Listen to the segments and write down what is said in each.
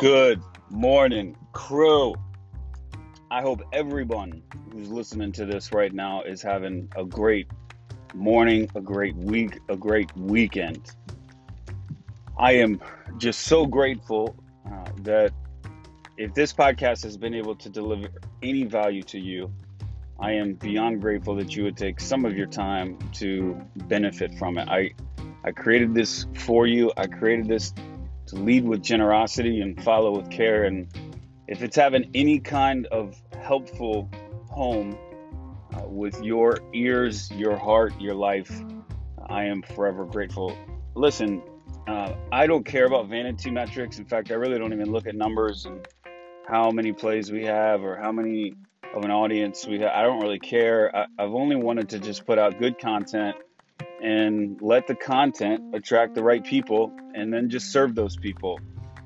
Good morning, crew. I hope everyone who's listening to this right now is having a great morning, a great week, a great weekend. I am just so grateful uh, that if this podcast has been able to deliver any value to you, I am beyond grateful that you would take some of your time to benefit from it. I I created this for you. I created this to lead with generosity and follow with care. And if it's having any kind of helpful home uh, with your ears, your heart, your life, I am forever grateful. Listen, uh, I don't care about vanity metrics. In fact, I really don't even look at numbers and how many plays we have or how many of an audience we have. I don't really care. I, I've only wanted to just put out good content and let the content attract the right people and then just serve those people.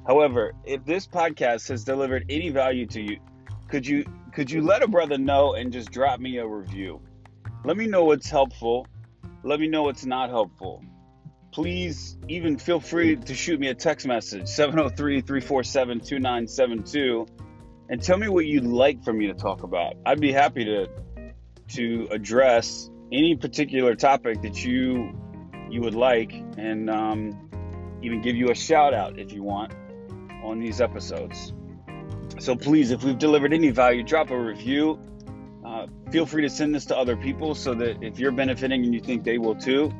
However, if this podcast has delivered any value to you, could you could you let a brother know and just drop me a review? Let me know what's helpful. Let me know what's not helpful. Please even feel free to shoot me a text message 703-347-2972 and tell me what you'd like for me to talk about. I'd be happy to to address any particular topic that you you would like, and um, even give you a shout out if you want on these episodes. So please, if we've delivered any value, drop a review. Uh, feel free to send this to other people so that if you're benefiting and you think they will too,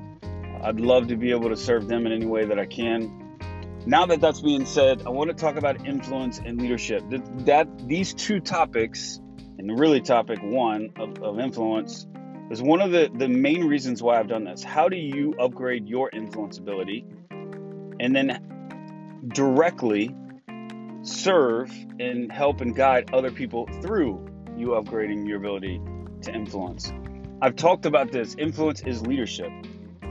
I'd love to be able to serve them in any way that I can. Now that that's being said, I want to talk about influence and leadership. That, that these two topics, and really topic one of, of influence, is one of the, the main reasons why I've done this. How do you upgrade your influence ability and then directly serve and help and guide other people through you upgrading your ability to influence? I've talked about this. Influence is leadership.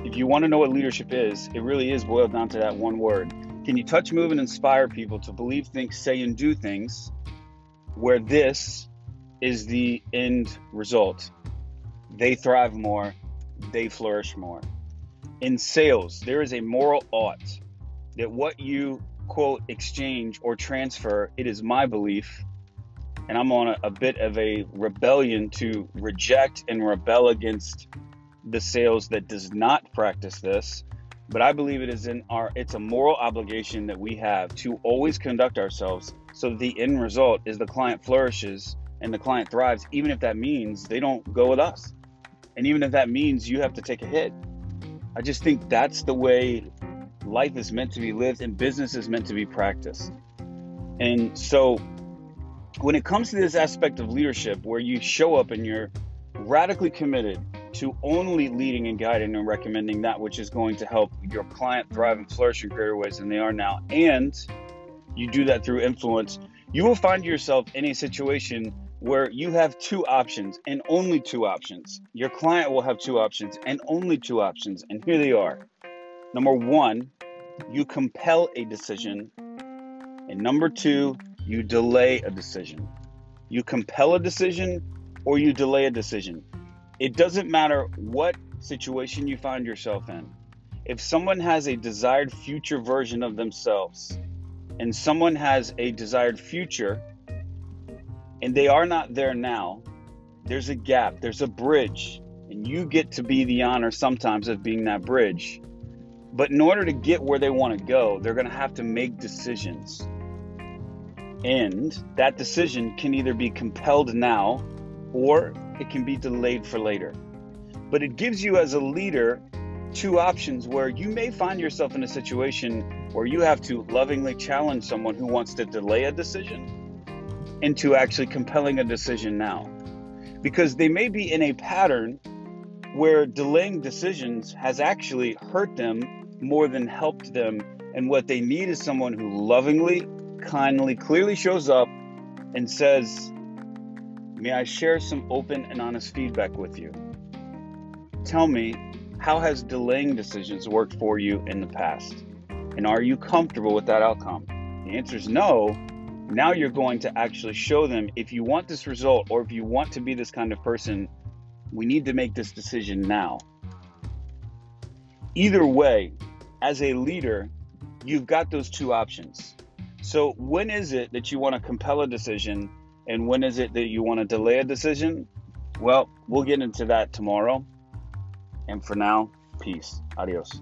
If you want to know what leadership is, it really is boiled down to that one word. Can you touch, move, and inspire people to believe, think, say, and do things where this is the end result? They thrive more, they flourish more. In sales, there is a moral ought that what you quote exchange or transfer, it is my belief, and I'm on a, a bit of a rebellion to reject and rebel against the sales that does not practice this but i believe it is in our it's a moral obligation that we have to always conduct ourselves so the end result is the client flourishes and the client thrives even if that means they don't go with us and even if that means you have to take a hit. I just think that's the way life is meant to be lived and business is meant to be practiced. And so when it comes to this aspect of leadership where you show up and you're radically committed to only leading and guiding and recommending that which is going to help your client thrive and flourish in greater ways than they are now, and you do that through influence, you will find yourself in a situation where you have two options and only two options. Your client will have two options and only two options, and here they are. Number one, you compel a decision, and number two, you delay a decision. You compel a decision or you delay a decision. It doesn't matter what situation you find yourself in. If someone has a desired future version of themselves and someone has a desired future and they are not there now, there's a gap, there's a bridge, and you get to be the honor sometimes of being that bridge. But in order to get where they want to go, they're going to have to make decisions. And that decision can either be compelled now or it can be delayed for later. But it gives you, as a leader, two options where you may find yourself in a situation where you have to lovingly challenge someone who wants to delay a decision into actually compelling a decision now. Because they may be in a pattern where delaying decisions has actually hurt them more than helped them. And what they need is someone who lovingly, kindly, clearly shows up and says, May I share some open and honest feedback with you? Tell me, how has delaying decisions worked for you in the past? And are you comfortable with that outcome? The answer is no, now you're going to actually show them if you want this result or if you want to be this kind of person, we need to make this decision now. Either way, as a leader, you've got those two options. So, when is it that you want to compel a decision, and when is it that you want to delay a decision? Well, we'll get into that tomorrow. And for now, peace. Adios.